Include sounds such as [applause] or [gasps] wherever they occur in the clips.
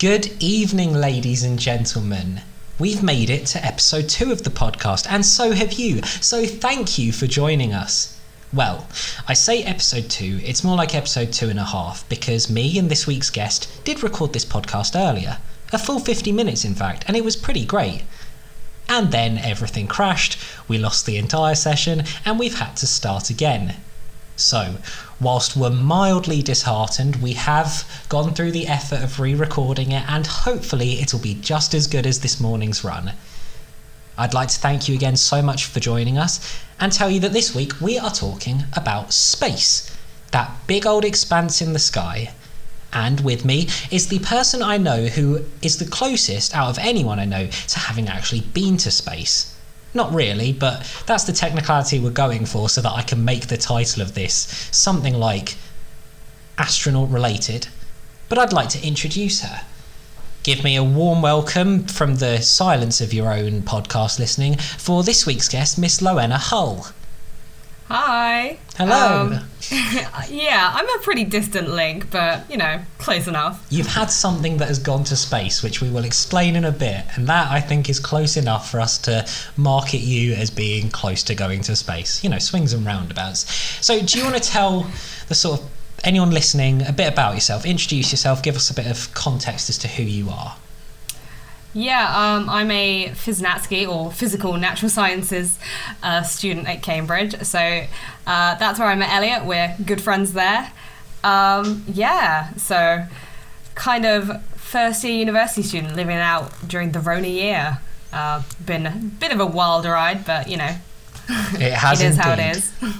Good evening, ladies and gentlemen. We've made it to episode two of the podcast, and so have you. So thank you for joining us. Well, I say episode two, it's more like episode two and a half, because me and this week's guest did record this podcast earlier. A full 50 minutes, in fact, and it was pretty great. And then everything crashed, we lost the entire session, and we've had to start again. So, whilst we're mildly disheartened, we have gone through the effort of re recording it, and hopefully it'll be just as good as this morning's run. I'd like to thank you again so much for joining us and tell you that this week we are talking about space, that big old expanse in the sky. And with me is the person I know who is the closest out of anyone I know to having actually been to space. Not really, but that's the technicality we're going for so that I can make the title of this something like astronaut related. But I'd like to introduce her. Give me a warm welcome from the silence of your own podcast listening for this week's guest, Miss Loena Hull. Hi. Hello. Um, [laughs] [laughs] yeah, I'm a pretty distant link, but you know, close enough. You've had something that has gone to space, which we will explain in a bit, and that I think is close enough for us to market you as being close to going to space. You know, swings and roundabouts. So, do you want to [laughs] tell the sort of anyone listening a bit about yourself? Introduce yourself, give us a bit of context as to who you are. Yeah, um, I'm a PhysNatSci or Physical Natural Sciences uh, student at Cambridge. So uh, that's where I met Elliot. We're good friends there. Um, yeah, so kind of first year university student living out during the Rona year. Uh, been a bit of a wild ride, but you know, [laughs] It has it is indeed. how it is. [laughs]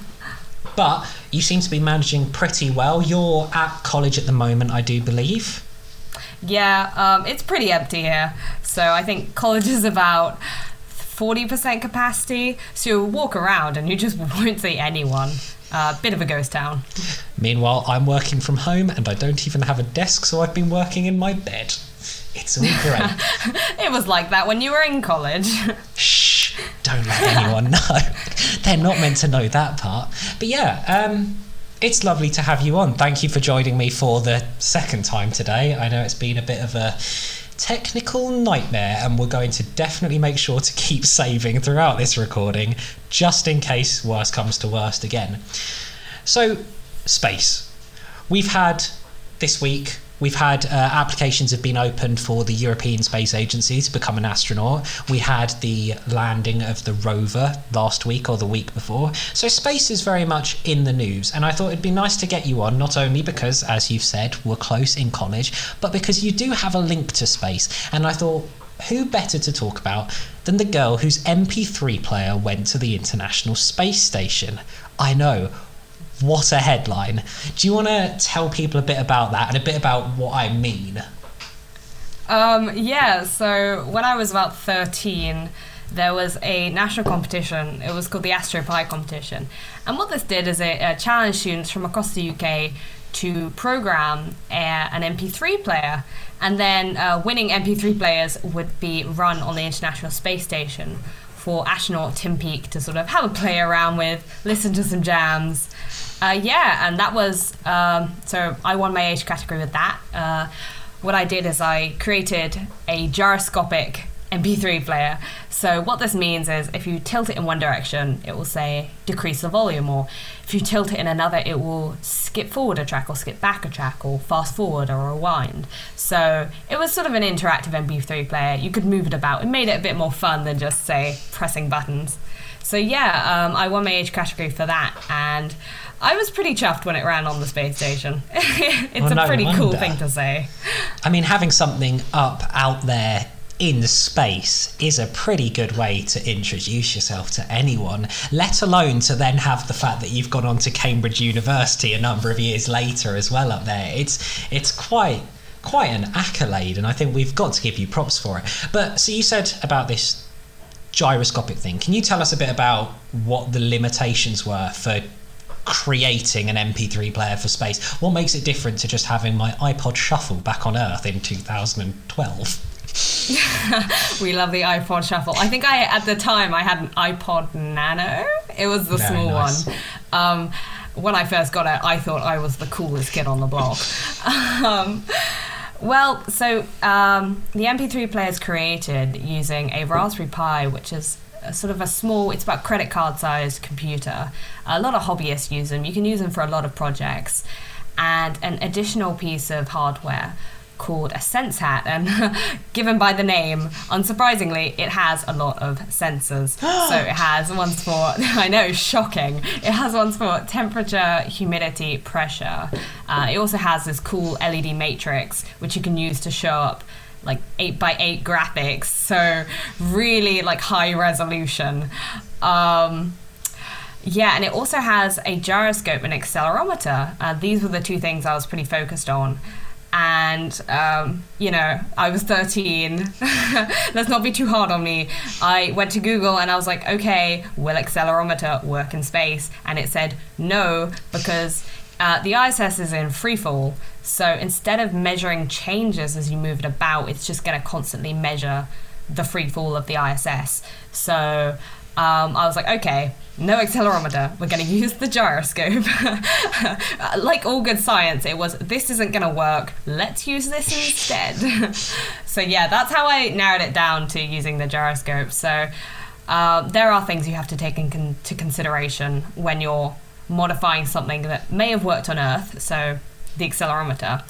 But you seem to be managing pretty well. You're at college at the moment, I do believe. Yeah, um, it's pretty empty here. So I think college is about 40% capacity. So you walk around and you just [laughs] won't see anyone. Uh, bit of a ghost town. Meanwhile, I'm working from home and I don't even have a desk, so I've been working in my bed. It's all great. [laughs] It was like that when you were in college. [laughs] Shh, don't let anyone know. They're not meant to know that part. But yeah, um, it's lovely to have you on. Thank you for joining me for the second time today. I know it's been a bit of a technical nightmare, and we're going to definitely make sure to keep [laughs] saving throughout this recording, just in case worst comes to worst again. So, space. We've had this week. We've had uh, applications have been opened for the European Space Agency to become an astronaut. We had the landing of the rover last week or the week before. So space is very much in the news, and I thought it'd be nice to get you on not only because, as you've said, we're close in college, but because you do have a link to space. And I thought, who better to talk about than the girl whose MP3 player went to the International Space Station? I know. What a headline. Do you want to tell people a bit about that and a bit about what I mean? Um, yeah, so when I was about 13, there was a national competition. It was called the AstroPi competition. And what this did is it uh, challenged students from across the UK to program an MP3 player. And then uh, winning MP3 players would be run on the International Space Station for astronaut Tim Peake to sort of have a play around with, listen to some jams. Uh, yeah, and that was um, so I won my age category with that. Uh, what I did is I created a gyroscopic MP3 player. So what this means is if you tilt it in one direction, it will say decrease the volume, or if you tilt it in another, it will skip forward a track or skip back a track or fast forward or rewind. So it was sort of an interactive MP3 player. You could move it about. It made it a bit more fun than just say pressing buttons. So yeah, um, I won my age category for that, and I was pretty chuffed when it ran on the space station. [laughs] it's Well, a no pretty cool thing to say. I mean, having something up out there in space is a pretty good way to introduce yourself to anyone, let alone to then have the fact that you've gone on to Cambridge University a number of years later as well up there. It's it's quite quite an accolade and I think we've got to give you props for it. But so you said about this gyroscopic thing. Can you tell us a bit about what the limitations were for creating an MP3 player for space? What makes it different to just having my iPod Shuffle back on Earth in 2012? [laughs] We love the iPod Shuffle. I think I at the time I had an iPod Nano. It was the Very small nice. one. Um, when I first got it, I thought I was the coolest kid on the block. [laughs] um, Well, so um, the MP3 player is created using a Raspberry Pi, which is sort of a small, it's about credit card sized computer. A lot of hobbyists use them. You can use them for a lot of projects. And an additional piece of hardware called a sense hat and [laughs] given by the name unsurprisingly it has a lot of sensors [gasps] so it has ones [laughs] for i know shocking it has ones for temperature humidity pressure uh, it also has this cool led matrix which you can use to show up like 8 by 8 graphics so really like high resolution. Um, yeah, and it also has a gyroscope and accelerometer. Uh, these were the two things I was pretty focused on. And um, you know i was 13 [laughs] let's not be too hard on me. I went to google and i was like okay will accelerometer work in space? And it said no because uh, the iss is in free fall so instead of measuring changes as you move it about it's just going to constantly measure the free fall of the iss so um, i was like okay no accelerometer. We're going [laughs] to use the gyroscope. [laughs] like all good science, it was this isn't going to work. Let's use this instead. [laughs] so yeah, that's how I narrowed it down to using the gyroscope. So uh, there are things you have to take into consideration when you're modifying something that may have worked on Earth. So the accelerometer,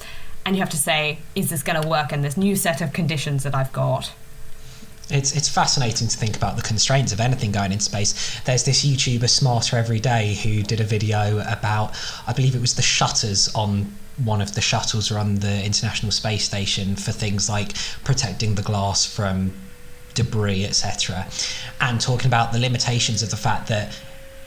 and you have to say, is this going to work in this new set of conditions that I've got? It's it's fascinating to think about the constraints of anything going in space. There's this YouTuber Smarter Every Day who did a video about I believe it was the shutters on one of the shuttles around the International Space Station for things like protecting the glass from debris, etc. And talking about the limitations of the fact that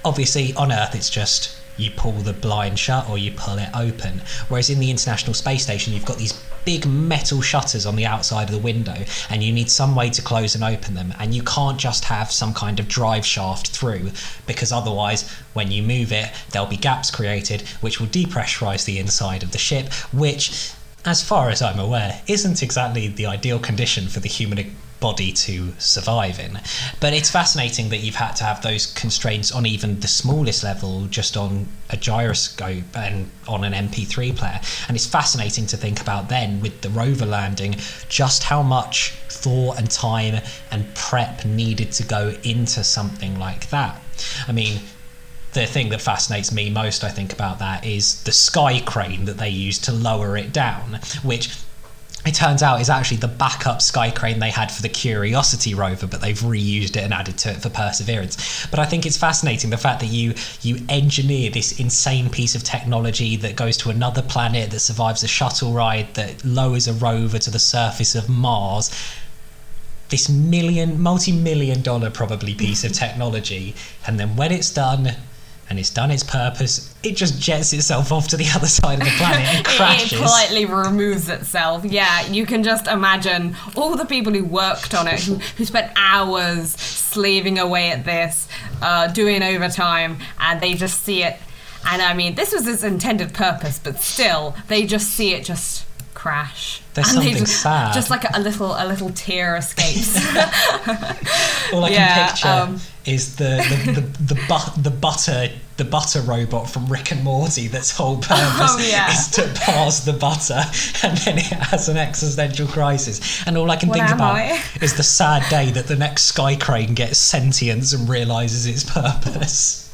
obviously on Earth it's just you pull the blind shut or you pull it open. Whereas in the International Space Station, you've got these big metal shutters on the outside of the window and you need some way to close and open them and you can't just have some kind of drive shaft through because otherwise when you move it there'll be gaps created which will depressurize the inside of the ship which as far as I'm aware isn't exactly the ideal condition for the human body to survive in. But it's fascinating that you've had to have those constraints on even the smallest level, just on a gyroscope and on an MP3 player. And it's fascinating to think about then with the rover landing, just how much thought and time and prep needed to go into something like that. I mean, the thing that fascinates me most, I think, about that is the sky crane that they used to lower it down, which it turns out is actually the backup sky crane they had for the Curiosity rover, but they've reused it and added to it for Perseverance. But I think it's fascinating the fact that you you engineer this insane piece of technology that goes to another planet, that survives a shuttle ride, that lowers a rover to the surface of Mars. This million, multi-million dollar probably piece of technology, and then when it's done, and it's done its purpose, it just jets itself off to the [laughs] other side of the planet and [laughs] crashes. it politely removes itself. Yeah, you can just imagine all the people who worked on it, who, who spent hours slaving away at this, uh, doing overtime, and they just see it. And I mean, this was its intended purpose, but still, they just see it just crash. There's and something just, sad. Just like a, little a little tear escapes. [laughs] All I Yeah, can picture um, is the the, the, the, the butter the butter robot from Rick and Morty that's whole [laughs] purpose Oh, yeah. is to pass the butter [laughs] and then it has an existential crisis. And all I can What think about I? is the sad day that the next sky crane gets sentience and realizes its purpose.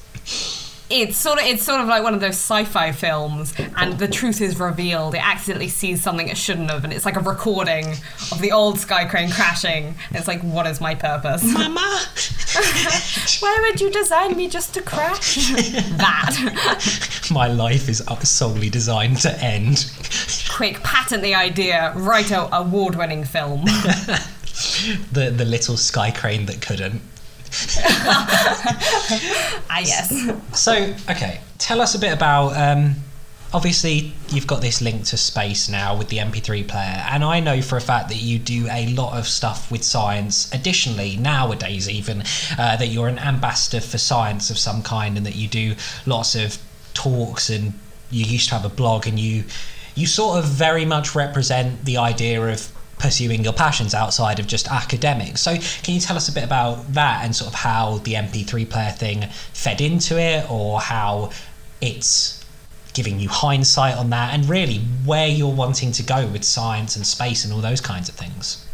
It's sort of it's sort of like one of those sci-fi films and the truth is revealed. It accidentally sees something it shouldn't have and it's like a recording of the old sky crane crashing. And it's like what is my purpose? Mama! [laughs] Why would you design me just to crash? That. My life is solely designed to end. quick patent the idea. Write a award-winning film. [laughs] The the little sky crane that couldn't. [laughs] ah yes So, okay, tell us a bit about. Um, obviously, you've got this link to space now with the MP3 player, and I know for a fact that you do a lot of stuff with science. Additionally, nowadays, even uh, that you're an ambassador for science of some kind, and that you do lots of talks, and you used to have a blog, and you you sort of very much represent the idea of pursuing your passions outside of just academics. So, can you tell us a bit about that and sort of how the MP3 player thing fed into it, or how it's giving you hindsight on that and really where you're wanting to go with science and space and all those kinds of things.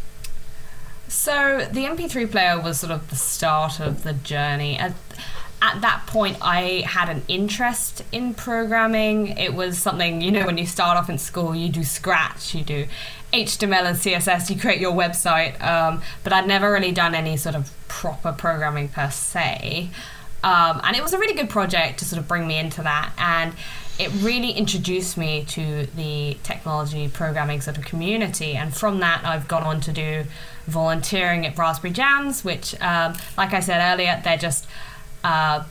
So the MP3 player was sort of the start of the journey. At, at that point, I had an interest in programming. It was something, you know, when you start off in school, you do Scratch, you do HTML and CSS, you create your website. Um, but I'd never really done any sort of proper programming per se. Um, and it was a really good project to sort of bring me into that. And it really introduced me to the technology programming sort of community. And from that, I've gone on to do volunteering at Raspberry Jams, which, um, like I said earlier, they're just uh,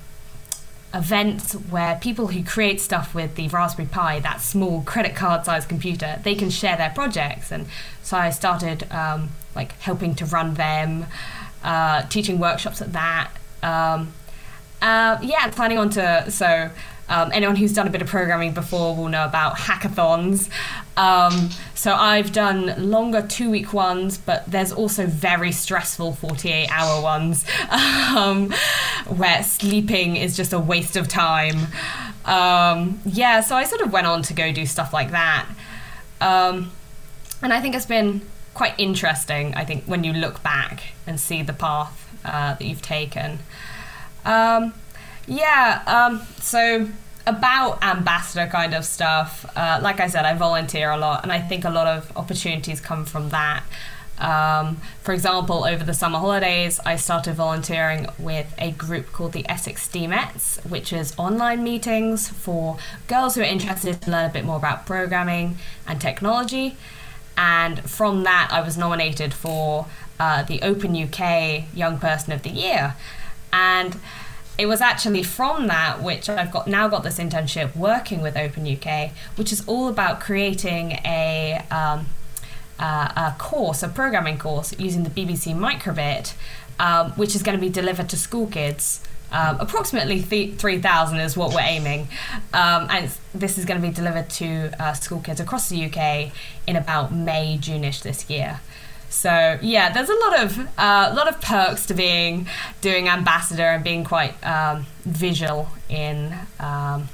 events where people who create stuff with the Raspberry Pi, that small credit card sized computer, they can share their projects. And so I started um, like helping to run them, uh, teaching workshops at that. Um, uh, yeah, planning on to so um, anyone who's done a bit of programming before will know about hackathons. Um, so I've done longer two week ones, but there's also very stressful 48 hour ones [laughs] um, where sleeping is just a waste of time. Um, yeah, so I sort of went on to go do stuff like that. Um, and I think it's been quite interesting, I think, when you look back and see the path uh, that you've taken. Um, yeah, um, so about ambassador kind of stuff, uh, like I said, I volunteer a lot, and I think a lot of opportunities come from that. Um, for example, over the summer holidays, I started volunteering with a group called the Essex STEAMettes, which is online meetings for girls who are interested to learn a bit more about programming and technology. And from that, I was nominated for uh, the Open UK Young Person of the Year. And it was actually from that which I've got now got this internship working with Open UK, which is all about creating a um, uh, a course, a programming course using the BBC Microbit, um, which is going to be delivered to school kids. Um, approximately th- 3,000 is what we're aiming. Um, and this is going to be delivered to uh, school kids across the UK in about May, Juneish this year. So yeah, there's a lot of a uh, lot of perks to being doing ambassador and being quite um, visual in um,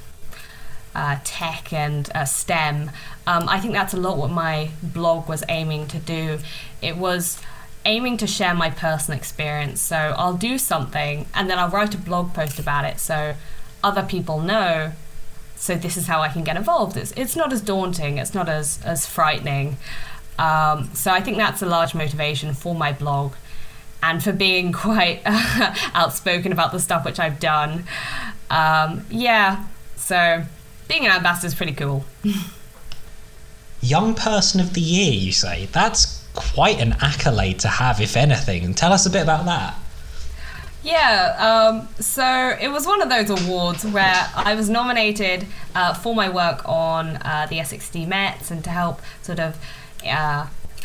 uh, tech and uh, STEM. Um, I think that's a lot what my blog was aiming to do. It was aiming to share my personal experience. So I'll do something and then I'll write a blog post about it so other people know. So this is how I can get involved. It's it's not as daunting. It's not as as frightening. Um, so I think that's a large motivation for my blog and for being [laughs] quite [laughs] outspoken about the stuff which I've done. Um, yeah, so being an ambassador is pretty cool. [laughs] Young Person of the Year, you say? That's quite an accolade to have, if anything. And tell us a bit about that. Yeah, um, so it was one of those awards where I was nominated uh, for my work on uh, the Essex STEAMettes and to help sort of yeah, [laughs]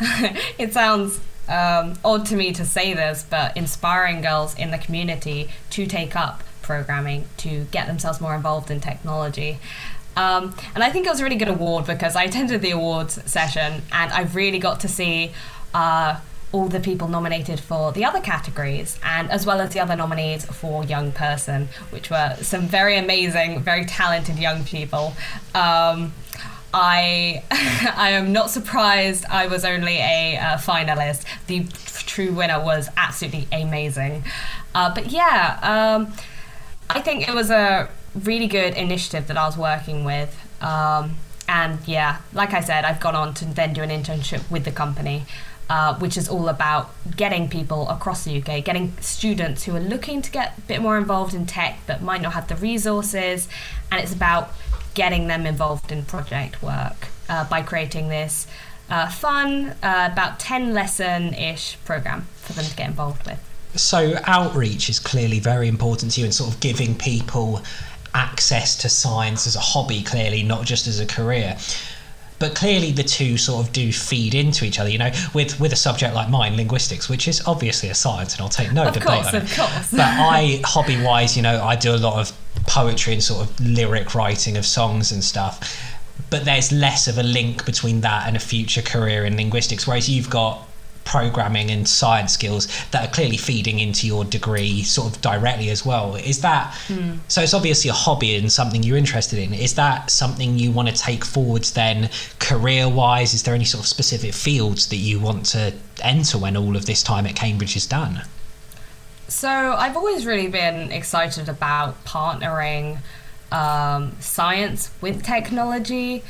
it sounds um, odd to me to say this, but inspiring girls in the community to take up programming, to get themselves more involved in technology. Um, and I think it was a really good award because I [laughs] attended the awards session and I really got to see uh, all the people nominated for the other categories and as well as the other nominees for young person, which were some very amazing, very talented young people. Um, I [laughs] I am not surprised I was only a uh, finalist. The true winner was absolutely amazing. Uh, but yeah, um, I think it was a really good initiative that I was working with. Um, and yeah, like I said, I've gone on to then do an internship with the company. Uh, which is all about getting people across the UK, getting students who are looking to get a bit more involved in tech but might not have the resources. And it's about getting them involved in project work uh, by creating this uh, fun, uh, about 10 lesson ish program for them to get involved with. So, outreach is clearly very important to you and sort of giving people access to science as a hobby, clearly, not just as a career but clearly the two sort of do feed into each other. You know, with with a subject like mine, linguistics, which is obviously a science, and I'll take no of debate course, on it. Of course, But I, hobby wise, you know, I do a lot of poetry and sort of lyric writing of songs and stuff. But there's less of a link between that and a future career in linguistics, whereas you've got programming and science skills that are clearly feeding into your degree sort of directly as well. Is that hmm. so? It's obviously a hobby and something you're interested in. Is that something you want to take forwards then, career wise? Is there any sort of specific fields that you want to enter when all of this time at Cambridge is done? So I've always really been excited about partnering um, science with technology,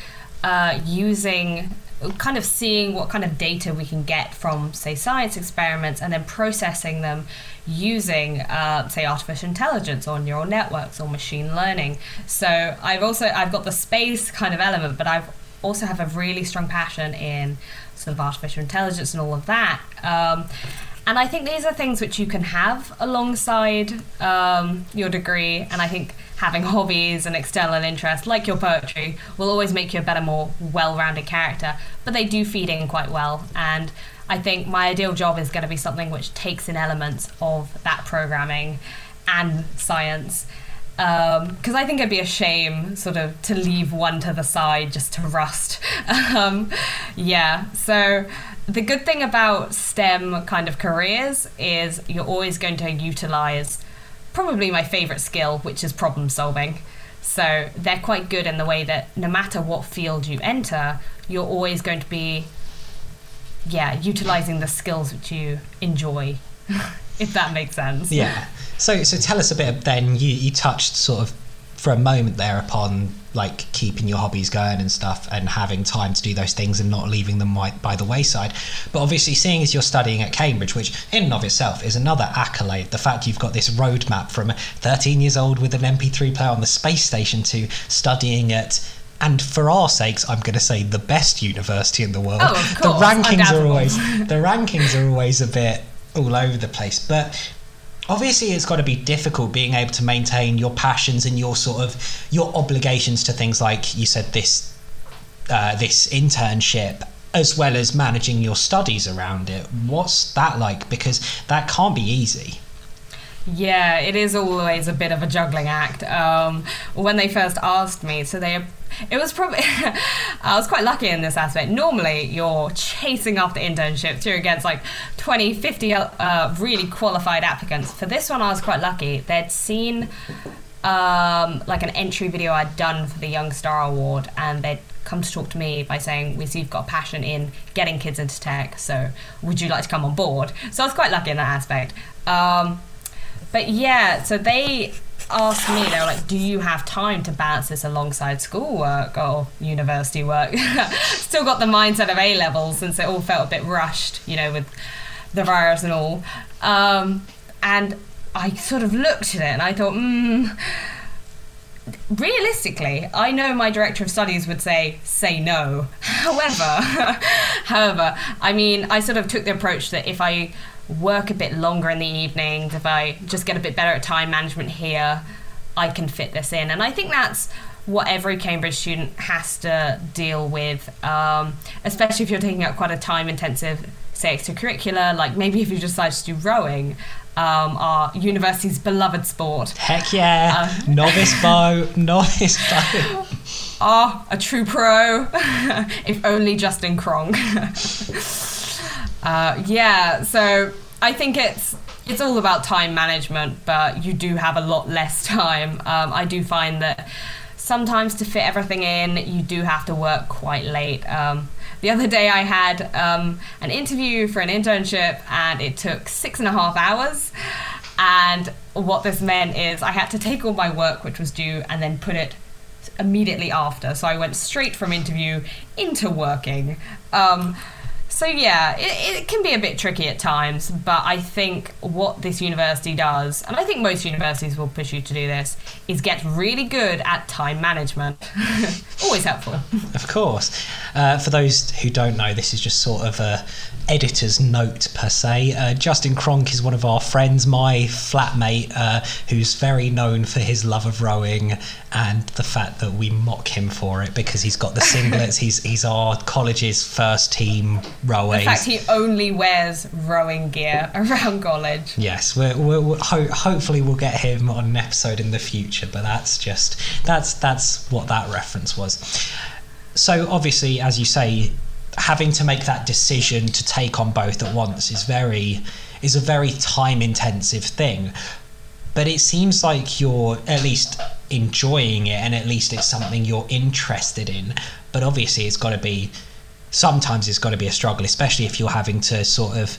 uh, using kind of seeing what kind of data we can get from say science experiments and then processing them using uh, say artificial intelligence or neural networks or machine learning. So i've also i've got the space kind of element but i've also have a really strong passion in sort of artificial intelligence and all of that. Um, and I think these are things which you can have alongside um, your degree. And I think having hobbies and external interests, like your poetry, will always make you a better, more well rounded character. But they do feed in quite well. And I think my ideal job is going to be something which takes in elements of that programming and science. Because I think it'd be a shame, sort of, to leave one to the side just to rust. [laughs] um, yeah, so the good thing about STEM kind of careers is you're always going to utilize probably my favorite skill, which is problem solving. So they're quite good in the way that no matter what field you enter, you're always going to be, yeah, utilizing the skills which you enjoy, [laughs] if that makes sense. Yeah. So so tell us a bit. Then you you touched sort of for a moment there upon like keeping your hobbies going and stuff and having time to do those things and not leaving them by, by the wayside. But obviously seeing as you're studying at cambridge which in and of itself is another accolade the fact you've got this roadmap from 13 years old with an mp3 player on the space station to studying at and for our sakes, I'm going to say the best university in the world. Oh, of the rankings are always the rankings are always a bit all over the place, but obviously it's got to be difficult being able to maintain your passions and your sort of your obligations to things like you said this uh, this internship as well as managing your studies around it. What's that like? Because that can't be easy Yeah, it is always a bit of a juggling act. Um, when they first asked me, so they, it was probably, [laughs] I was quite lucky in this aspect. Normally, you're chasing after internships, you're against like 20, 50 uh, really qualified applicants. For this one, I was quite lucky. They'd seen um, like an entry video I'd done for the Young Star Award, and they'd come to talk to me by saying, "We see you've got a passion in getting kids into tech, so would you like to come on board?" So I was quite lucky in that aspect. Um, but yeah, so they asked me, they were like, Do you have time to balance this alongside schoolwork or university work? [laughs] Still got the mindset of A levels since it all felt a bit rushed, you know, with the virus and all. Um, and I sort of looked at it and I thought, hmm. Realistically, I know my director of studies would say, say no. [laughs] However, [laughs] however, I mean, I sort of took the approach that if I work a bit longer in the evenings, if I just get a bit better at time management here, I can fit this in. And I think that's what every Cambridge student has to deal with, um, especially if you're taking up quite a time intensive, say, extracurricular, like maybe if you decide to do rowing, um, our university's beloved sport. heck yeah novice bow [laughs] novice bow Ah, a true pro. [laughs] if only Justin Cronk. [laughs] uh, yeah, so I think it's it's all about time management, but you do have a lot less [laughs] time. Um, I do find that sometimes to fit everything in, you do have to work quite late. Um, the other day, I had um, an interview for an internship, and it took six and a half hours. And what this meant is I had to take all my work, which was due, and then put it immediately after. So I went straight from interview into working. Um, so yeah, it, it can be a bit tricky at times, but I think what this university does, and I think most universities will push you to do this, is get really good at time management. [laughs] Always helpful. Of course. Uh, for those who don't know, this is just sort of a editor's note per se. Uh, Justin Cronk is one of our friends, my flatmate, uh, who's very known for his love of rowing and the fact that we mock him for it because he's got the singlets. [laughs] he's he's our college's first team rower. In fact, he only wears rowing gear [laughs] around college. Yes, we're, we're, we're ho- hopefully we'll get him on an episode in the future, but that's just that's that's what that reference was. So obviously, as you say, having to make that decision to take on both at once is very is a very time intensive thing but it seems like you're at least enjoying it and at least it's something you're interested in but obviously it's got to be sometimes it's got to be a struggle especially if you're having to sort of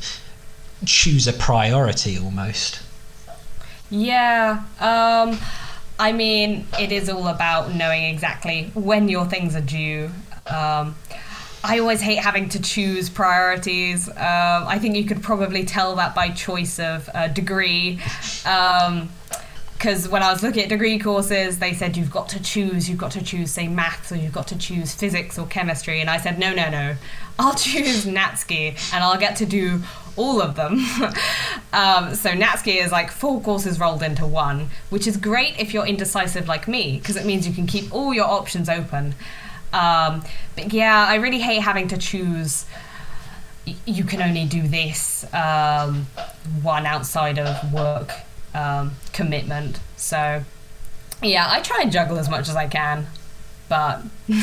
choose a priority almost Yeah. Um, I mean, it is all about knowing exactly when your things are due. Um, I always hate having to choose priorities. Um, I think you could probably tell that by choice of uh, degree. Because when I was looking at degree courses, they said you've got to choose, you've got to choose, say, maths, or you've got to choose physics or chemistry. And I said, no, no, no. I'll [laughs] choose NatSci and I'll get to do all of them. [laughs] um, so NatSci is like four courses rolled into one, which is great if you're indecisive like me, because it means you can keep all your options open. Um, but yeah, I really hate having to choose. You can only do this um, one outside of work um, commitment. So yeah, I try and juggle as much as I can, but [laughs]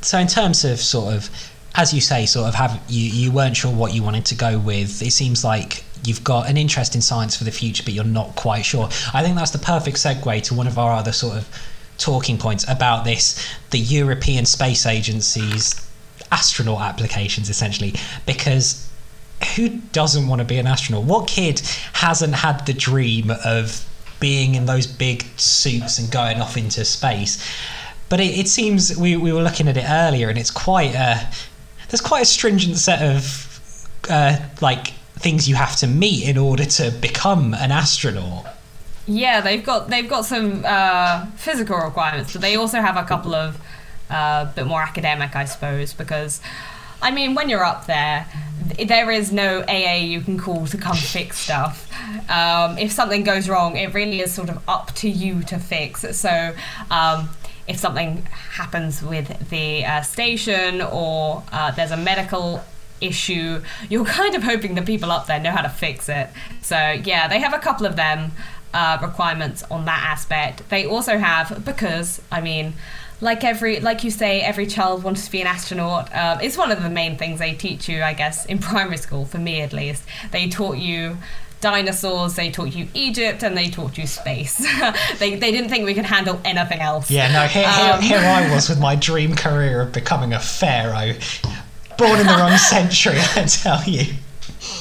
so in terms of sort of as you say sort of have you you weren't sure what you wanted to go with it seems like you've got an interest in science for the future but you're not quite sure i think that's the perfect segue to one of our other sort of talking points about this the european space agency's astronaut applications essentially because who doesn't want to be an astronaut? What kid hasn't had the dream of being in those big suits and going off into space? But it, it seems we, we were looking at it earlier and it's quite a there's quite a stringent set of uh, like things you have to meet in order to become an astronaut Yeah, they've got they've got some uh, physical requirements, but they also have a couple of uh, bit more academic, I suppose, because I mean, when you're up there, there is no AA you can call to come fix stuff. Um, if something goes wrong, it really is sort of up to you to fix. So. Um, if something happens with the uh, station or uh, there's a medical issue, you're [laughs] kind of hoping the people up there know how to fix it. So, yeah, they have a couple of them uh, requirements on that aspect. They also have, because, I mean, like every, like you say, every child wants to be an astronaut. Um, it's one of the main things they teach you, I guess, in [laughs] primary school, for me at least. They taught you dinosaurs, they taught you Egypt, and they taught you space. [laughs] they, they didn't think we could handle anything else. yeah no here, Um, here, here i was [laughs] with my dream career of becoming a pharaoh born in the wrong century i tell you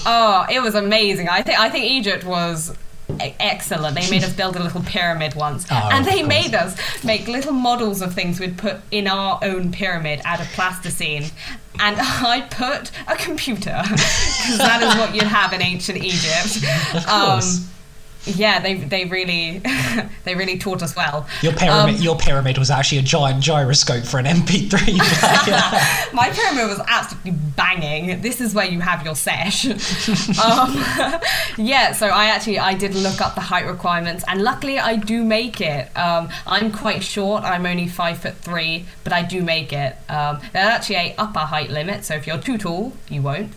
Oh, it was amazing. I think I think Egypt was excellent. They made us [laughs] build a little pyramid once, Oh, and they made us make little models of things we'd put in our own pyramid out of plasticine. And [laughs] I put a computer [laughs] because that is what you'd have in ancient Egypt. of course um, yeah, they they really [laughs] they really taught us well. your pyramid Um, your pyramid was actually a giant gyroscope for an mp3 player [laughs] My pyramid was absolutely banging. This is where you have your sesh. [laughs] um, yeah, so I actually I did look up the height requirements, and luckily I do make it. Um, I'm quite short. I'm only five foot three, but I do make it. Um, there's actually a upper height limit, so if you're too tall, you won't.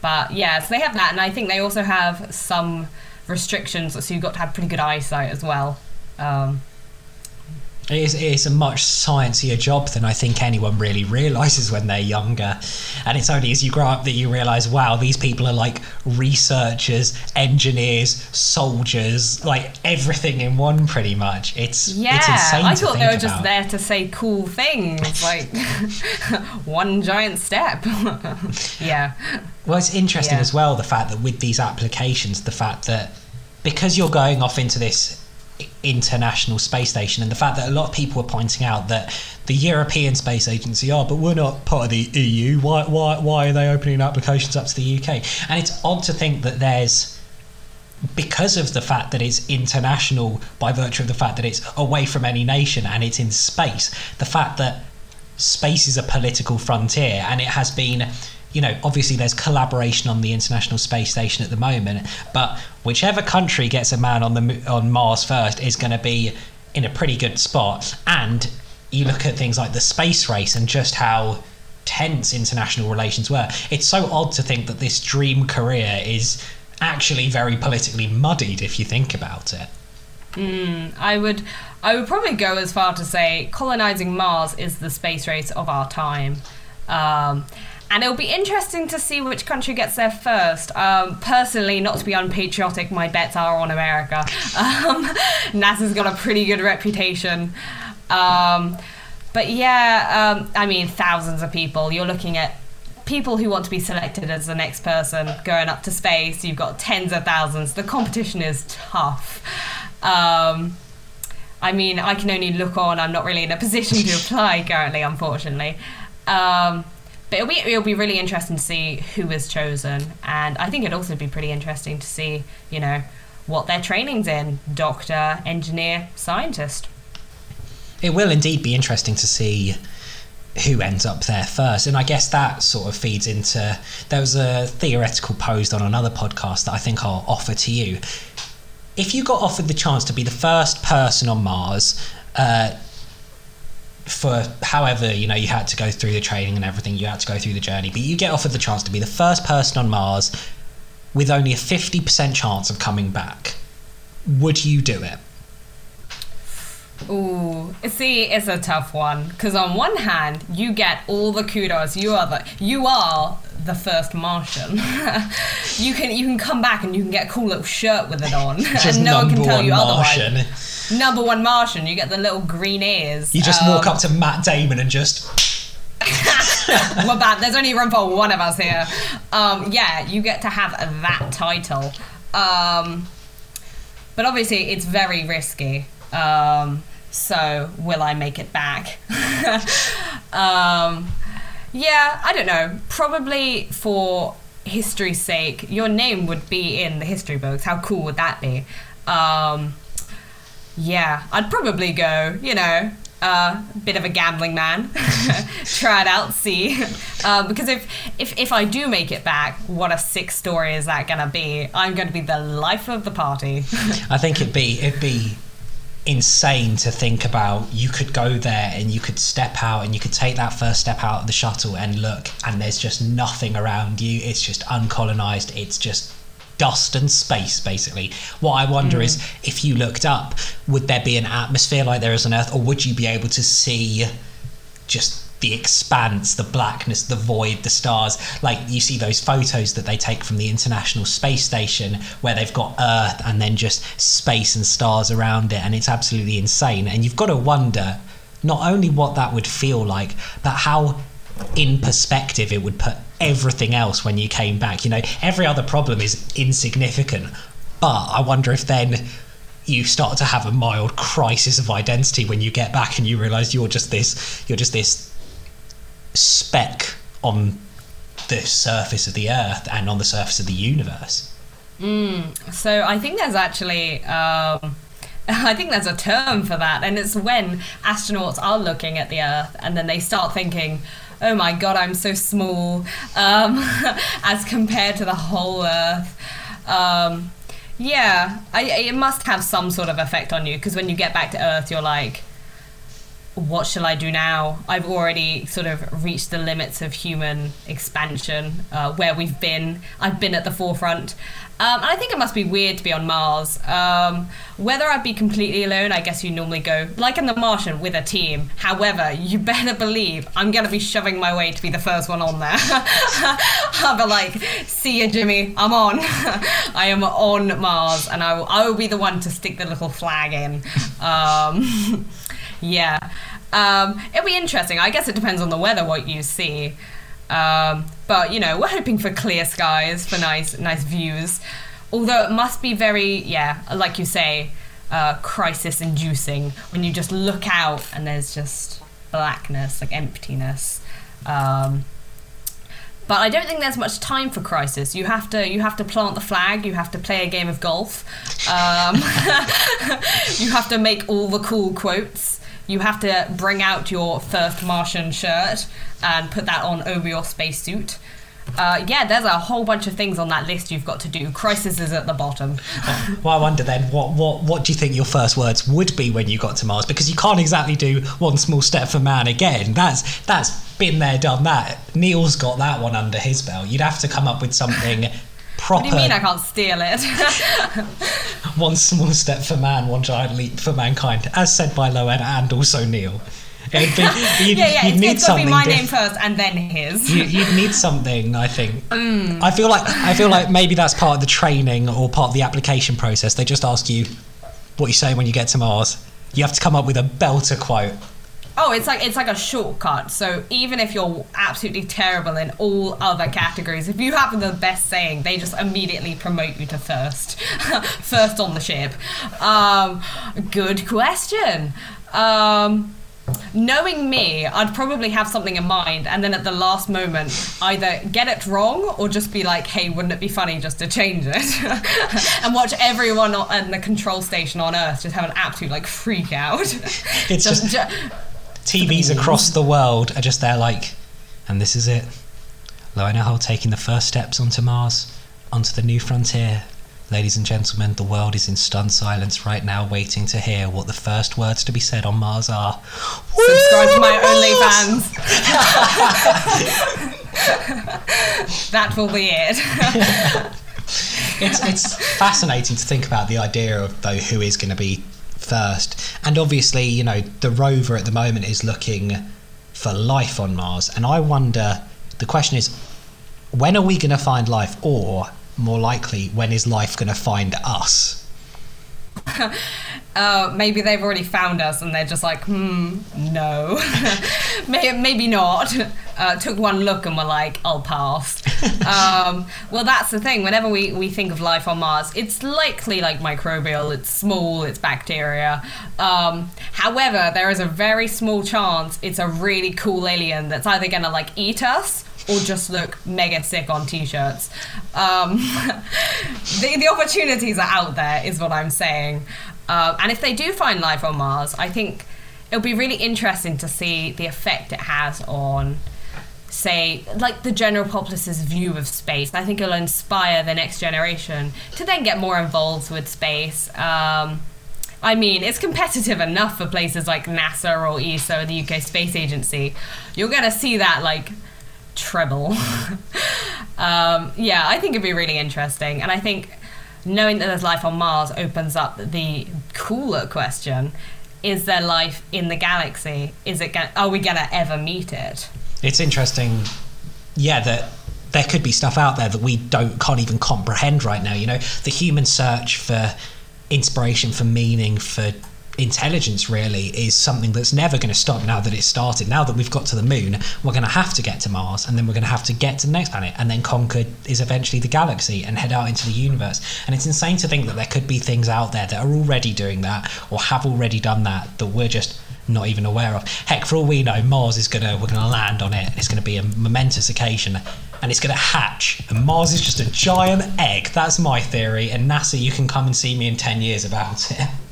But yeah, so they have that, and I think they also have some restrictions, so you've got to have pretty good eyesight as well. Um, It is, it is a much sciencier job than I think anyone really realizes when they're younger. And it's only as you grow up that you realize, wow, these people are like researchers, engineers, soldiers, like everything in one pretty much. It's, Yeah, it's insane I thought they were just there to say cool things, [laughs] like [laughs] one giant step. [laughs] yeah, Well, it's interesting Yeah. as well the fact that with these applications, the fact that because you're going off into this international space station, and the fact that a lot of people are pointing out that the European Space Agency are, but we're not part of the EU. Why, why, why are they opening applications up to the UK? And it's odd to think that there's because of the fact that it's international by virtue of the fact that it's away from any nation and it's in space the fact that space is a political frontier and it has been you know obviously there's collaboration on the international space station at the moment but whichever country gets a man on the on Mars first is going to be in a pretty good spot. And you look at things like the space race and just how tense international relations were. It's so odd to think that this dream career is actually very politically muddied if you think about it. I would, I would probably go as far to say colonizing Mars is the space race of our time. Um, and it'll be interesting to see which country gets there first. Um, personally, not to be unpatriotic, my bets are on America. [laughs] Um, NASA's got a pretty good reputation. Um, but yeah, um, I mean, thousands of people. You're looking at people who want to be selected as the next person going up to space. You've got tens of thousands. The competition is tough. Um, I mean, I can only look on. I'm not really in a position to apply currently, unfortunately. But it'll be it'll be really interesting to see who is chosen, and I think it'd also be pretty interesting to see, you know, what their training's in: doctor, engineer, scientist. It will indeed be interesting to see who ends up there first. And I guess that sort of feeds into there was a theoretical posed on another podcast that I think I'll offer to you. If you got offered the chance to be the first person on Mars, uh, for however you know you had to go through the training and everything you had to go through the journey but you get offered the chance to be the first person on mars with only a 50% chance of coming back. Would you do it Ooh, see, it's a tough one because on one hand, you get all the kudos. You are the you are the first Martian. [laughs] you can you can come back and you can get a cool little shirt with it on, [laughs] and no one can tell you one otherwise. Martian. Number one Martian. You get the little green ears. you just Um, walk up to matt damon and just [laughs] We're bad. There's only room for one of us here. Um, yeah, you get to have that title. Um, but obviously, it's very risky. Um, so, will I make it back? [laughs] um, yeah, I don't know. Probably for history's sake, your name would be in the history books. How cool would that be? Um, yeah, I'd probably go, you know, a uh, bit of a gambling man. [laughs] Try it out, see. [laughs] Um, because if, if if I do make it back, what a sick story is that gonna be? I'm gonna be the life of the party. I think it'd be it'd be insane to think about. You could go there and you could step out and you could take that first step out of the shuttle and look and there's just nothing around you. It's just uncolonized. It's just dust and space basically. What i wonder is mm. if you looked up would there be an atmosphere like there is on earth or would you be able to see just the expanse, the blackness, the void, the stars. Like you see those photos that they take from the International Space Station where they've got Earth and then just space and stars around it, and it's absolutely insane. And you've got to wonder not only what that would feel like, but how in perspective it would put everything else when you came back. You know, every other problem is insignificant, but I wonder if then you start to have a mild crisis of identity when you get back and you realize you're just this you're just this speck on the surface of the earth and on the surface of the universe So I think there's actually, um, [laughs] I think there's a term for that, and it's when astronauts are looking at the Earth and then they start thinking, "Oh my God, I'm so small," um, [laughs] as compared to the whole Earth. Um, yeah, I, it must have some sort of effect on you because when you get back to Earth, you're like, what shall I do now? I've already sort of reached the limits of human expansion, uh, where we've been. I've been at the forefront. Um, and I think it must be weird to be on Mars. Um, whether I'd be completely alone, I guess you normally go, like in The Martian, with a team. However, you better believe I'm going to be shoving my way to be the first one on there. [laughs] I'll be like, see ya, Jimmy, I'm on. [laughs] I am on Mars, and I will, I will be the one to stick the little flag in. Um, [laughs] yeah. Um, it'll be interesting. I guess it depends on the weather what you see. Um, but you know, we're hoping for clear skies for nice, nice views. Although it must be very, yeah, like you say, uh, crisis-inducing when you just look out and there's just blackness, like emptiness. Um, but I don't think there's much time for crisis. You have to you have to plant the flag. You have to play a game of golf. Um, [laughs] you have to make all the cool quotes. You have to bring out your first Martian shirt and put that on over your spacesuit. Uh, yeah, there's a whole bunch of things on that list you've got to do. Crisis is at the bottom. [laughs] well i wonder then what, what what do you think your first words would be when you got to mars because you can't exactly do one small step for man again that's that's been there done that neil's got that one under his belt you'd have to come up with something proper What do you mean I can't steal it? [laughs] one small step for man, one giant leap for mankind, as said by Lowen and also Neil. It'd be, [laughs] you'd, yeah, yeah. you'd It's, need it's got to something be my diff- name first and then his. you, you'd need something i think Mm. i feel like i feel like maybe that's part of the training or part of the application process they just ask you what you say when you get to mars you have to come up with a belter quote Oh, it's like it's like a shortcut. So even if you're absolutely terrible in all other categories, if you have the best saying, they just immediately promote you to first, [laughs] first on the ship. Um, good question. Um, knowing me, I'd probably have something in mind, and then at the last moment, either get it wrong or just be like, "Hey, wouldn't it be funny just to change it?" [laughs] and watch everyone on the control station on Earth just have an absolute like freak out. It's just- ju- tvs across the world are just there like and this is it Loena Hull taking the first steps onto mars onto the new frontier ladies and gentlemen the world is in stunned silence right now waiting to hear what the first words to be said on mars are subscribe to my! OnlyFans. [laughs] that will be it. it's it's fascinating to think about the idea of though who is going to be first. And obviously you know the rover at the moment is looking for life on mars. And i wonder the question is when are we going to find life? Or more likely when is life going to find us [laughs] Uh, maybe they've already found us and they're just like, hmm, no. [laughs] Maybe not. Uh, took one look and were like, I'll pass. [laughs] um, well, that's the thing. Whenever we, we think of life on Mars, it's likely like microbial, it's small, it's bacteria. Um, however, there is a very small chance it's a really cool alien that's either going to like eat us or just look mega sick on t-shirts. Um, [laughs] the, the opportunities are out there, is what I'm saying. Um, and if they do find life on Mars, I think it'll be really interesting to see the effect it has on, say, like the general populace's view of space. I think it'll inspire the next generation to then get more involved with space. Um, I mean, it's competitive enough for places like NASA or ESA or the UK Space Agency. You're going to see that, like, treble. [laughs] um, yeah, I think it'd be really interesting. And I think knowing that there's life on Mars opens up the cooler question is there life in the galaxy? Is it gonna, are we going to ever meet it? it's interesting yeah that there could be stuff out there that we don't can't even comprehend right now you know the human search for inspiration for meaning for intelligence really is something that's never going to stop now that it's started now that we've got to the moon we're going to have to get to mars and then we're going to have to get to the next planet and then conquer is eventually the galaxy and head out into the universe and it's insane to think that there could be things out there that are already doing that or have already done that that we're just not even aware of. Heck, for all we know, Mars is gonna we're gonna land on it. It's gonna be a momentous occasion, and it's gonna hatch. And Mars is just a giant egg. That's my theory. And NASA, you can come and see me in ten years about it. [laughs]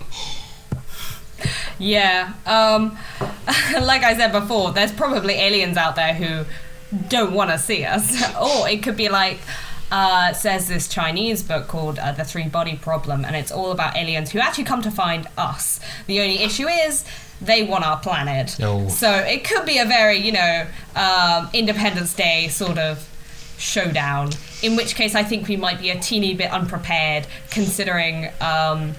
Yeah. Um, [laughs] like I said before, there's probably aliens out there who don't want to see us. [laughs] or it could be like, uh, says this Chinese book called uh, The Three Body Problem, and it's all about aliens who actually come to find us. The only issue is they want our planet. Oh. So it could be a very, you know, um, Independence Day sort of showdown. In which case, I think we might be a teeny bit unprepared, considering. Um,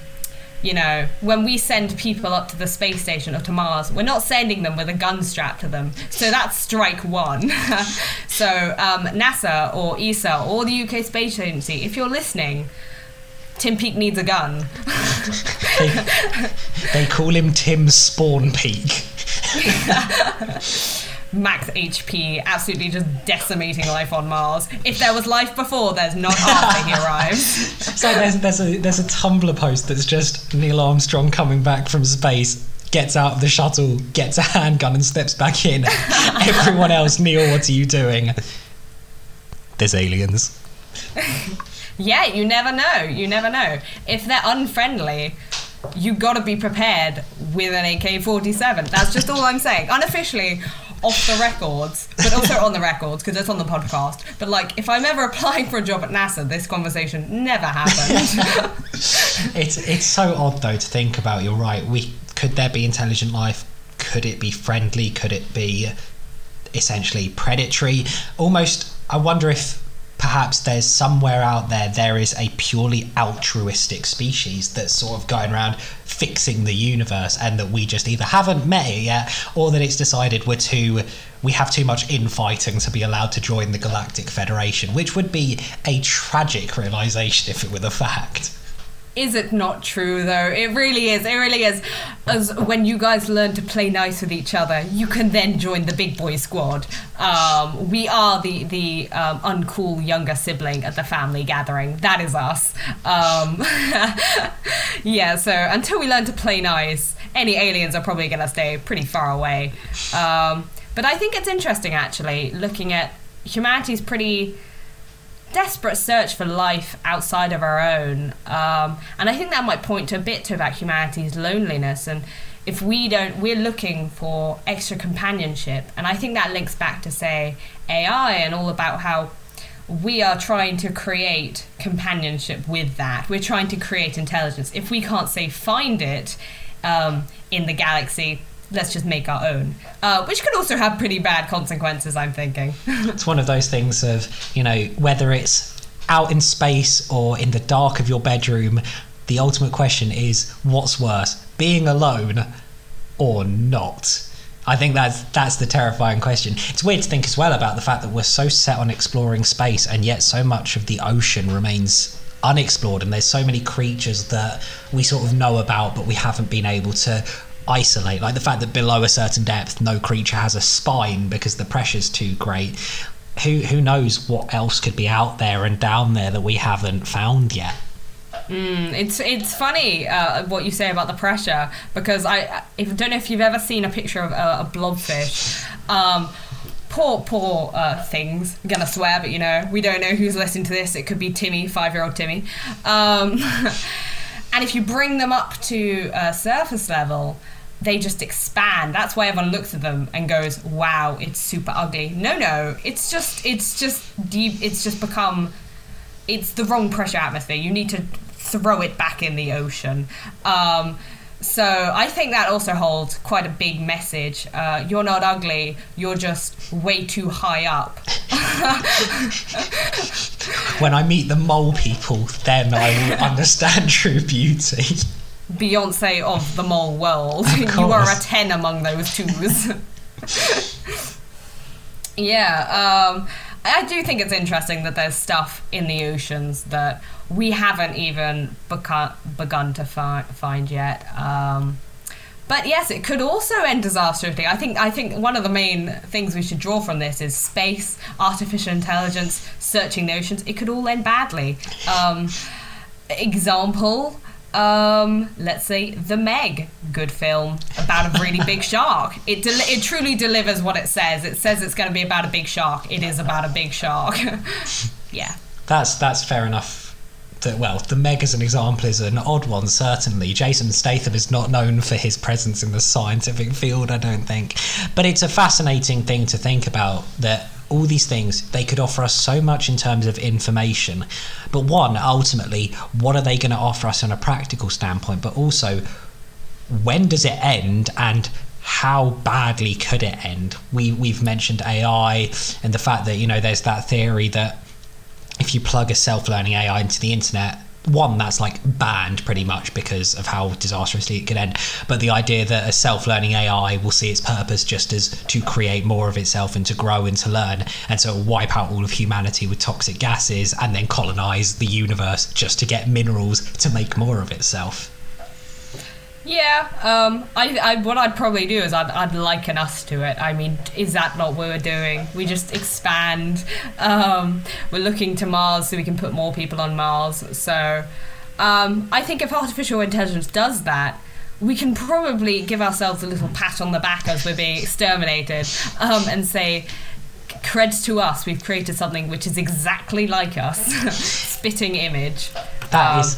you know, when we send people up to the space station or to Mars, we're not sending them with a gun strapped to them. So that's strike one. [laughs] so um, NASA or ESA or the UK Space Agency, if you're listening, Tim Peake needs a gun. They, [laughs] they call him Tim Spawn Peake. [laughs] Max HP, absolutely just decimating life on Mars. If there was life before, there's not after he arrives. [laughs] So there's there's a there's a Tumblr post that's just Neil Armstrong coming back from space. Gets out of the shuttle, gets a handgun, and steps back in. [laughs] Everyone else, Neil, what are you doing? There's aliens. Yeah, you never know. You never know. If they're unfriendly, you gotta be prepared with an AK 47. That's just all I'm saying. Unofficially, off the records, but also on the records because it's on the podcast. But like, if I'm ever applying for a job at NASA, this conversation never happened. [laughs] It's it's so odd though to think about. You're right. We could there be intelligent life? Could it be friendly? Could it be essentially predatory? Almost. I wonder if perhaps there's somewhere out there there is a purely altruistic species that's sort of going around fixing the universe and that we just either haven't met it yet or that it's decided we're too we have too much infighting to be allowed to join the galactic federation which would be a tragic realization if it were the fact is it not true though? It really is. It really is. As when you guys learn to play nice with each other, you can then join the big boy squad. Um, we are the the um, uncool younger sibling at the family gathering. That is us. Um, [laughs] yeah. So until we learn to play nice, any aliens are probably going to stay pretty far away. Um, but I think it's interesting actually looking at humanity's pretty desperate search for life outside of our own. Um, and I think that might point to a bit to about humanity's loneliness. And if we don't, we're looking for extra companionship. And I think that links back to, say, AI and all about how we are trying to create companionship with that. We're trying to create intelligence. If we can't, say, find it um, in the galaxy, let's just make our own, uh, which could also have pretty bad consequences. I'm thinking. [laughs] it's one of those things of you know whether it's out in space or in the dark of your bedroom. The ultimate question is what's worse, being alone or not? I think that's that's the terrifying question. It's weird to think as well about the fact that we're so set on exploring space and yet so much of the ocean remains unexplored and there's so many creatures that we sort of know about but we haven't been able to isolate. Like the fact that below a certain depth, no creature has a spine because the pressure's too great. Who who knows what else could be out there and down there that we haven't found yet? Mm, it's it's funny uh, what you say about the pressure because I if, don't know if you've ever seen a picture of a, blobfish. Um, poor poor uh, things. I'm gonna swear, but you know we don't know who's listening to this. It could be Timmy, five year old Timmy. Um, [laughs] and if you bring them up to surface level, they just expand. That's why everyone looks at them and goes, "Wow, it's super ugly." No, no, it's just it's just deep. It's just become it's the wrong pressure atmosphere. You need to throw it back in the ocean. Um, so I think that also holds quite a big message. Uh, you're not ugly. You're just way too high up. [laughs] when I meet the mole people, then I will understand true beauty. Beyonce of the mole world. [laughs] you are a 10 among those twos. [laughs] yeah, um, I do think it's interesting that there's stuff in the oceans that we haven't even begun, begun to fi- find yet. Um, but yes, it could also end disastrously. I think I think one of the main things we should draw from this is space, artificial intelligence, searching the oceans. It could all end badly. Um, example, um, let's say The Meg, good film about a really big [laughs] shark. It del- it truly delivers what it says. It says it's going to be about a big shark. It is about a big shark. [laughs] yeah. That's that's fair enough. That well, The Meg as an example is an odd one. Certainly, Jason Statham is not known for his presence in the scientific field. I don't think, but it's a fascinating thing to think about that all these things they could offer us so much in terms of information. But one ultimately what are they going to offer us on a practical standpoint? But also when does it end and how badly could it end? We we've mentioned ai and the fact that you know there's that theory that if you plug a self-learning ai into the internet one that's like banned pretty much because of how disastrously it could end. But the idea that a self-learning ai will see its purpose just as to create more of itself and to grow and to learn and so wipe out all of humanity with toxic gases and then colonize the universe just to get minerals to make more of itself yeah, um, I, I, what I'd probably do is I'd, I'd liken us to it. I mean, is that not what we're doing? We just expand. Um, we're looking to Mars so we can put more people on Mars. So um, I think if artificial intelligence does that, we can probably give ourselves a little pat on the back as we're being exterminated um, and say, creds to us, we've created something which is exactly like us. [laughs] Spitting image. That is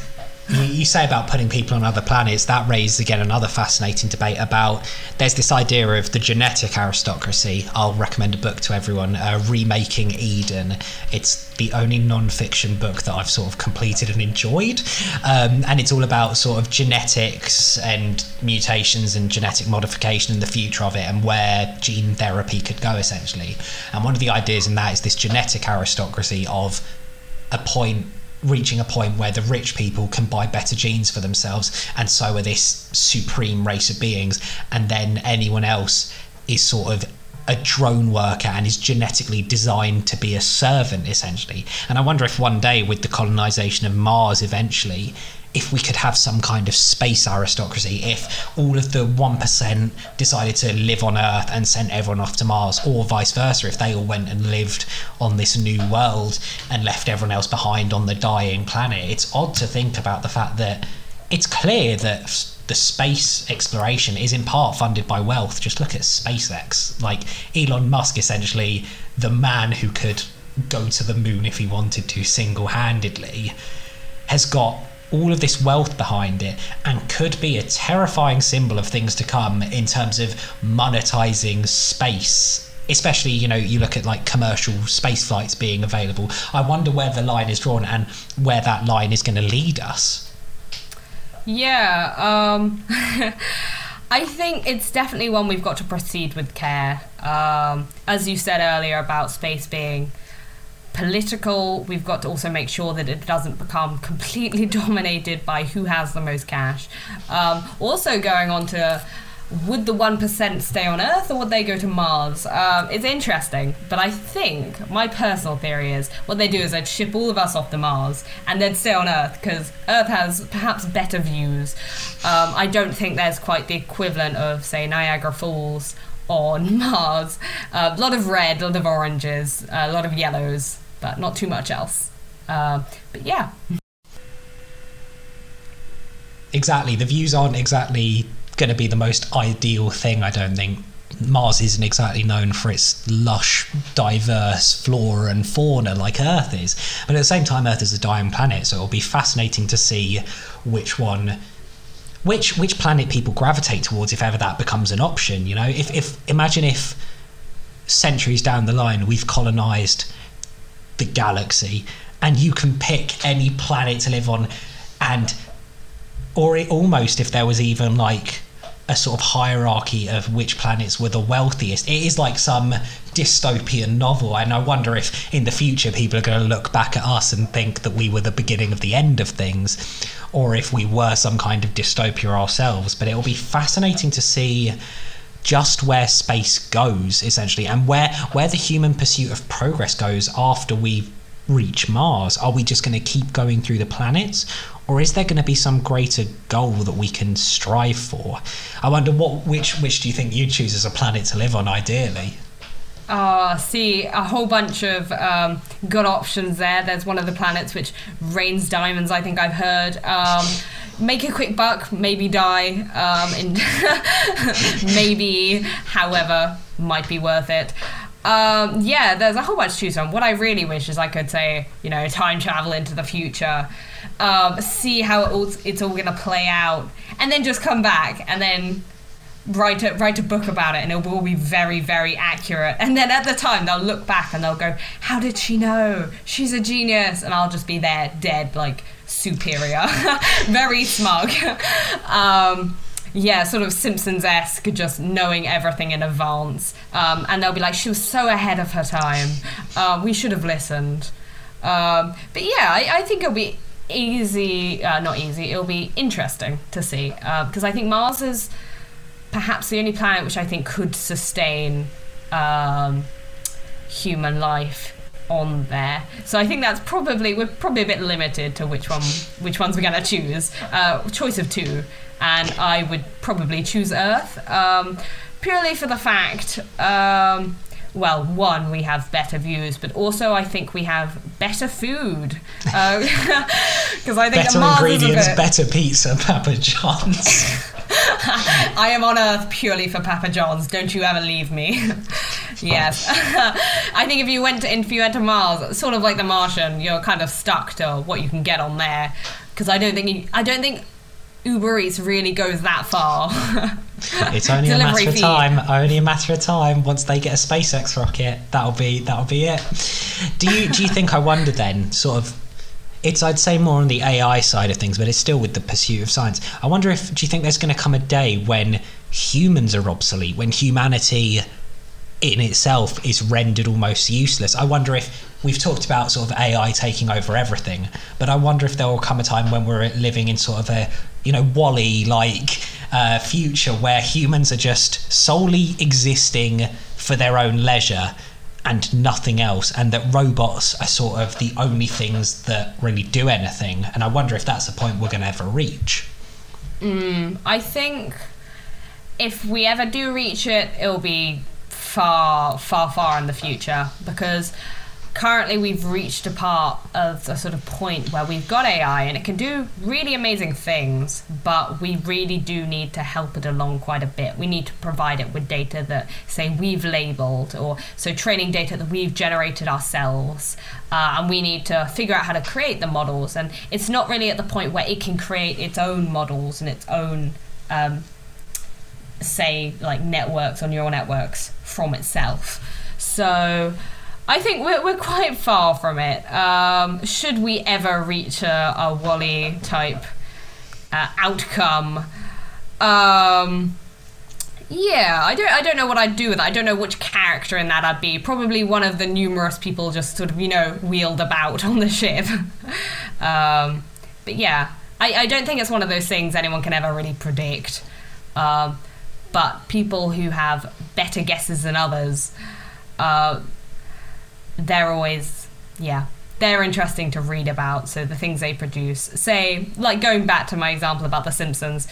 you, you say about putting people on other planets, that raises again another fascinating debate about there's this idea of the genetic aristocracy. I'll recommend a book to everyone, uh, Remaking Eden. It's the only non fiction book that I've sort of completed and enjoyed. Um, and it's all about sort of genetics and mutations and genetic modification and the future of it and where gene therapy could go essentially. And one of the ideas in that is this genetic aristocracy of a point reaching a point where the rich people can buy better genes for themselves and so are this supreme race of beings. And then anyone else is sort of a drone worker and is genetically designed to be a servant essentially. And i wonder if one day with the colonization of mars eventually if we could have some kind of space aristocracy, if all of the 1% decided to live on Earth and sent everyone off to Mars, or vice versa, if they all went and lived on this new world and left everyone else behind on the dying planet, it's odd to think about the fact that it's clear that the space exploration is in part funded by wealth. Just look at SpaceX. Like Elon Musk, essentially, the man who could go to the moon if he wanted to single handedly, has got all of this wealth behind it and could be a terrifying symbol of things to come in terms of monetizing space. Especially you know you look at like commercial space flights being available. I wonder where the line is drawn and where that line is going to lead us. Yeah um [laughs] I think it's definitely one we've got to proceed with care. Um, as you said earlier about space being political. We've got to also make sure that it doesn't become completely [laughs] dominated by who has the most cash. Um, also, going on to would the 1% stay on Earth or would they go to Mars? Um, it's interesting, but I think my personal theory is what they do is they'd ship all of us off to Mars and they'd stay on Earth because Earth has perhaps better views. Um, I don't think there's quite the equivalent of, say, Niagara Falls on [laughs] Mars. Uh, a lot of red, a lot of oranges, a lot of yellows but not too much else. Uh, but yeah. Exactly. The views aren't exactly going to be the most ideal thing, I don't think. Mars isn't exactly known for its lush, diverse flora and fauna like Earth is. But at the same time, Earth is a dying planet, so it'll be fascinating to see which one. Which which planet people gravitate towards if ever that becomes an option, you know? If if imagine if centuries down the line we've colonized the galaxy and you can pick any planet to live on and or it, almost if there was even like a sort of hierarchy of which planets were the wealthiest. It is like some dystopian novel, and I wonder if in the future people are going to look back at us and think that we were the beginning of the end of things, or if we were some kind of dystopia ourselves. But it will be fascinating to see just where space goes essentially and where where the human pursuit of progress goes after we reach Mars are we just going to keep going through the planets or is there going to be some greater goal that we can strive for i wonder what which which do you think you'd choose as a planet to live on ideally Ah, uh, see, a whole bunch of um, good options there. There's one of the planets which rains diamonds, I think I've heard. Um, make a quick buck, maybe die, um, [laughs] maybe, however, might be worth it. Um, yeah, there's a whole bunch to choose from. What I really wish is I could say, you know, time travel into the future, um, see how it all, it's all going to play out, and then just come back and then write a write a book about it and it will be very very accurate and then at the time they'll look back and they'll go how did she know she's a genius and i'll just be there dead like superior [laughs] very smug um, yeah, sort of Simpsons esque, just knowing everything in advance. Um, and they'll be like, she was so ahead of her time. Uh, we should have listened. Um, but yeah, I, I, think it'll be easy, uh, not easy, it'll be interesting to see. Because uh, I think Mars is perhaps the only planet which I think could sustain um, human life on there. So I think that's probably we're probably a bit limited to which one which ones we're gonna choose. Uh, choice of two, and I would probably choose Earth um, purely for the fact. Um, well, one, we have better views, but also I think we have better food. [laughs] Because uh, I think better ingredients, bit... better pizza, Papa John's. [laughs] I am on Earth purely for Papa John's. Don't you ever leave me. [laughs] yes. I think if you went to, if you went to Mars, sort of like the Martian, you're kind of stuck to what you can get on there. Because I don't think you, I don't think Uber Eats really goes that far. [laughs] it's only a matter of time. Only a matter of time. Once they get a SpaceX rocket, that'll be that'll be it. Do you do you think? I wonder then, sort of. It's I'd say more on the AI side of things, but it's still with the pursuit of science. I wonder if do you think there's going to come a day when humans are obsolete, when humanity in itself is rendered almost useless. I wonder if we've talked about sort of AI taking over everything, but I wonder if there will come a time when we're living in sort of a you know WALL-E like uh, future where humans are just solely existing for their own leisure and nothing else, and that robots are sort of the only things that really do anything. And I wonder if that's a point we're going to ever reach. Mm, I think if we ever do reach it, it'll be far, far, far in the future because currently we've reached a part of a sort of point where we've got AI and it can do really amazing things, but we really do need to help it along quite a bit. We need to provide it with data that, say, we've labeled, or so training data that we've generated ourselves, uh, and we need to figure out how to create the models. And it's not really at the point where it can create its own models and its own. Um, say like networks or neural networks from itself so I think we're, we're quite far from it. Um, should we ever reach a, a WALL-E type uh, outcome? Um, yeah, I don't. I don't know what I'd do with it. I don't know which character in that I'd be. Probably one of the numerous people just sort of you know wheeled about [laughs] on the ship. um, but yeah, I, I don't think it's one of those things anyone can ever really predict. Um, but people who have better guesses than others, uh, they're always, yeah, they're interesting to read about. So the things they produce, say, like going back to my example about The Simpsons,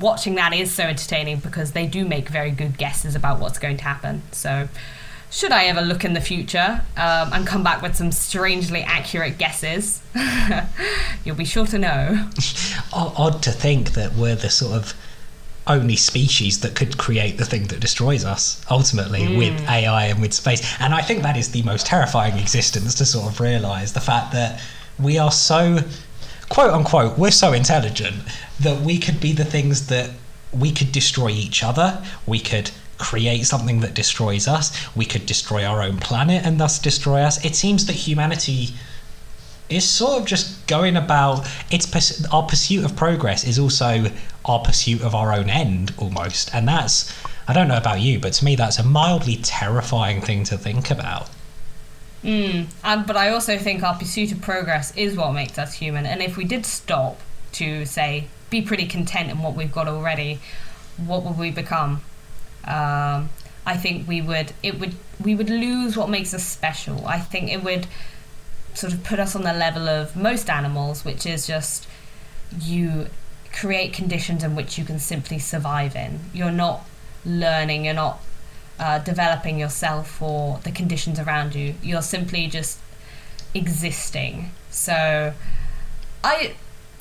watching that is so entertaining because they do make very good guesses about what's going to happen. So, should I ever look in the future um, and come back with some strangely accurate guesses, [laughs] you'll be sure to know. [laughs] Odd to think that we're the sort of only species that could create the thing that destroys us ultimately mm. with AI and with space. And I think that is the most terrifying existence to sort of realize the fact that we are so quote unquote we're so intelligent that we could be the things that we could destroy each other, we could create something that destroys us, we could destroy our own planet and thus destroy us. It seems that humanity is sort of just going about its our pursuit of progress is also our pursuit of our own end almost. And that's i don't know about you but to me that's a mildly terrifying thing to think about. Mm, and, but i also think our pursuit of progress is what makes us human. And if we did stop to say be pretty content in what we've got already what would we become? Um, i think we would it would we would lose what makes us special. I think it would sort of put us on the level of most animals, which is just you create conditions in which you can simply survive in. You're not learning, you're not uh, developing yourself or the conditions around you. You're simply just existing. So, I,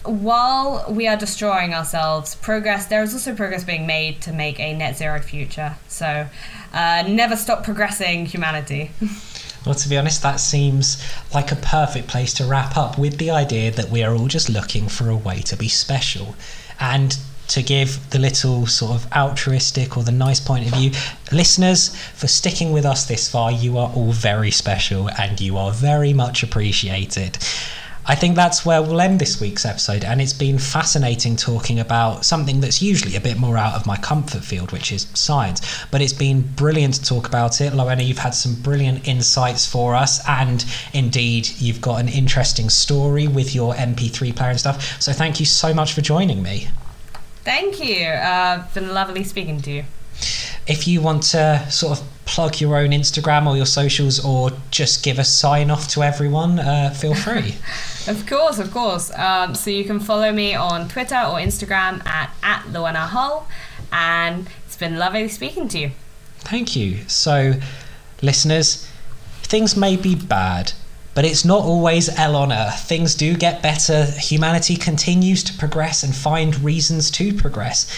while we are destroying ourselves, progress there is also progress being made to make a net zero future. So, uh, never stop progressing, humanity. [laughs] Well, to be honest, that seems like a perfect place to wrap up with the idea that we are all just looking for a way to be special. And to give the little sort of altruistic or the nice point of view. Listeners, for sticking with us this far, you are all very special and you are very much appreciated. I think that's where we'll end this week's episode, and it's been fascinating talking about something that's usually a bit more out of my comfort field, which is science. But it's been brilliant to talk about it. Loena, you've had some brilliant insights for us, and indeed, you've got an interesting story with your MP3 player and stuff. So thank you so much for joining me. Thank you. Uh, been lovely speaking to you. If you want to sort of plug your own Instagram or your socials or just give a sign off to everyone, uh, feel [laughs] free. of course, of course. Um, so you can follow me on Twitter or Instagram at, at Loena Hull. And it's been lovely speaking to you. Thank you. So, listeners, things may be bad, but it's not always hell on earth. Things do get better. Humanity continues to progress and find reasons to progress.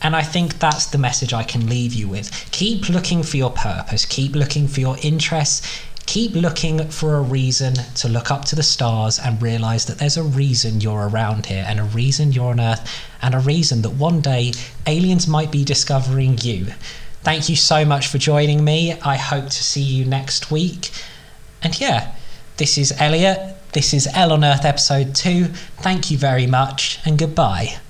And I think that's the message I can leave you with. Keep looking for your purpose, keep looking for your interests, keep looking for a reason to look up to the stars and realize that there's a reason you're around here and a reason you're on Earth and a reason that one day aliens might be discovering you. Thank you so much for joining me. I hope to see you next week. And yeah, this is Elliot. This is L on Earth episode 2. Thank you very much and goodbye.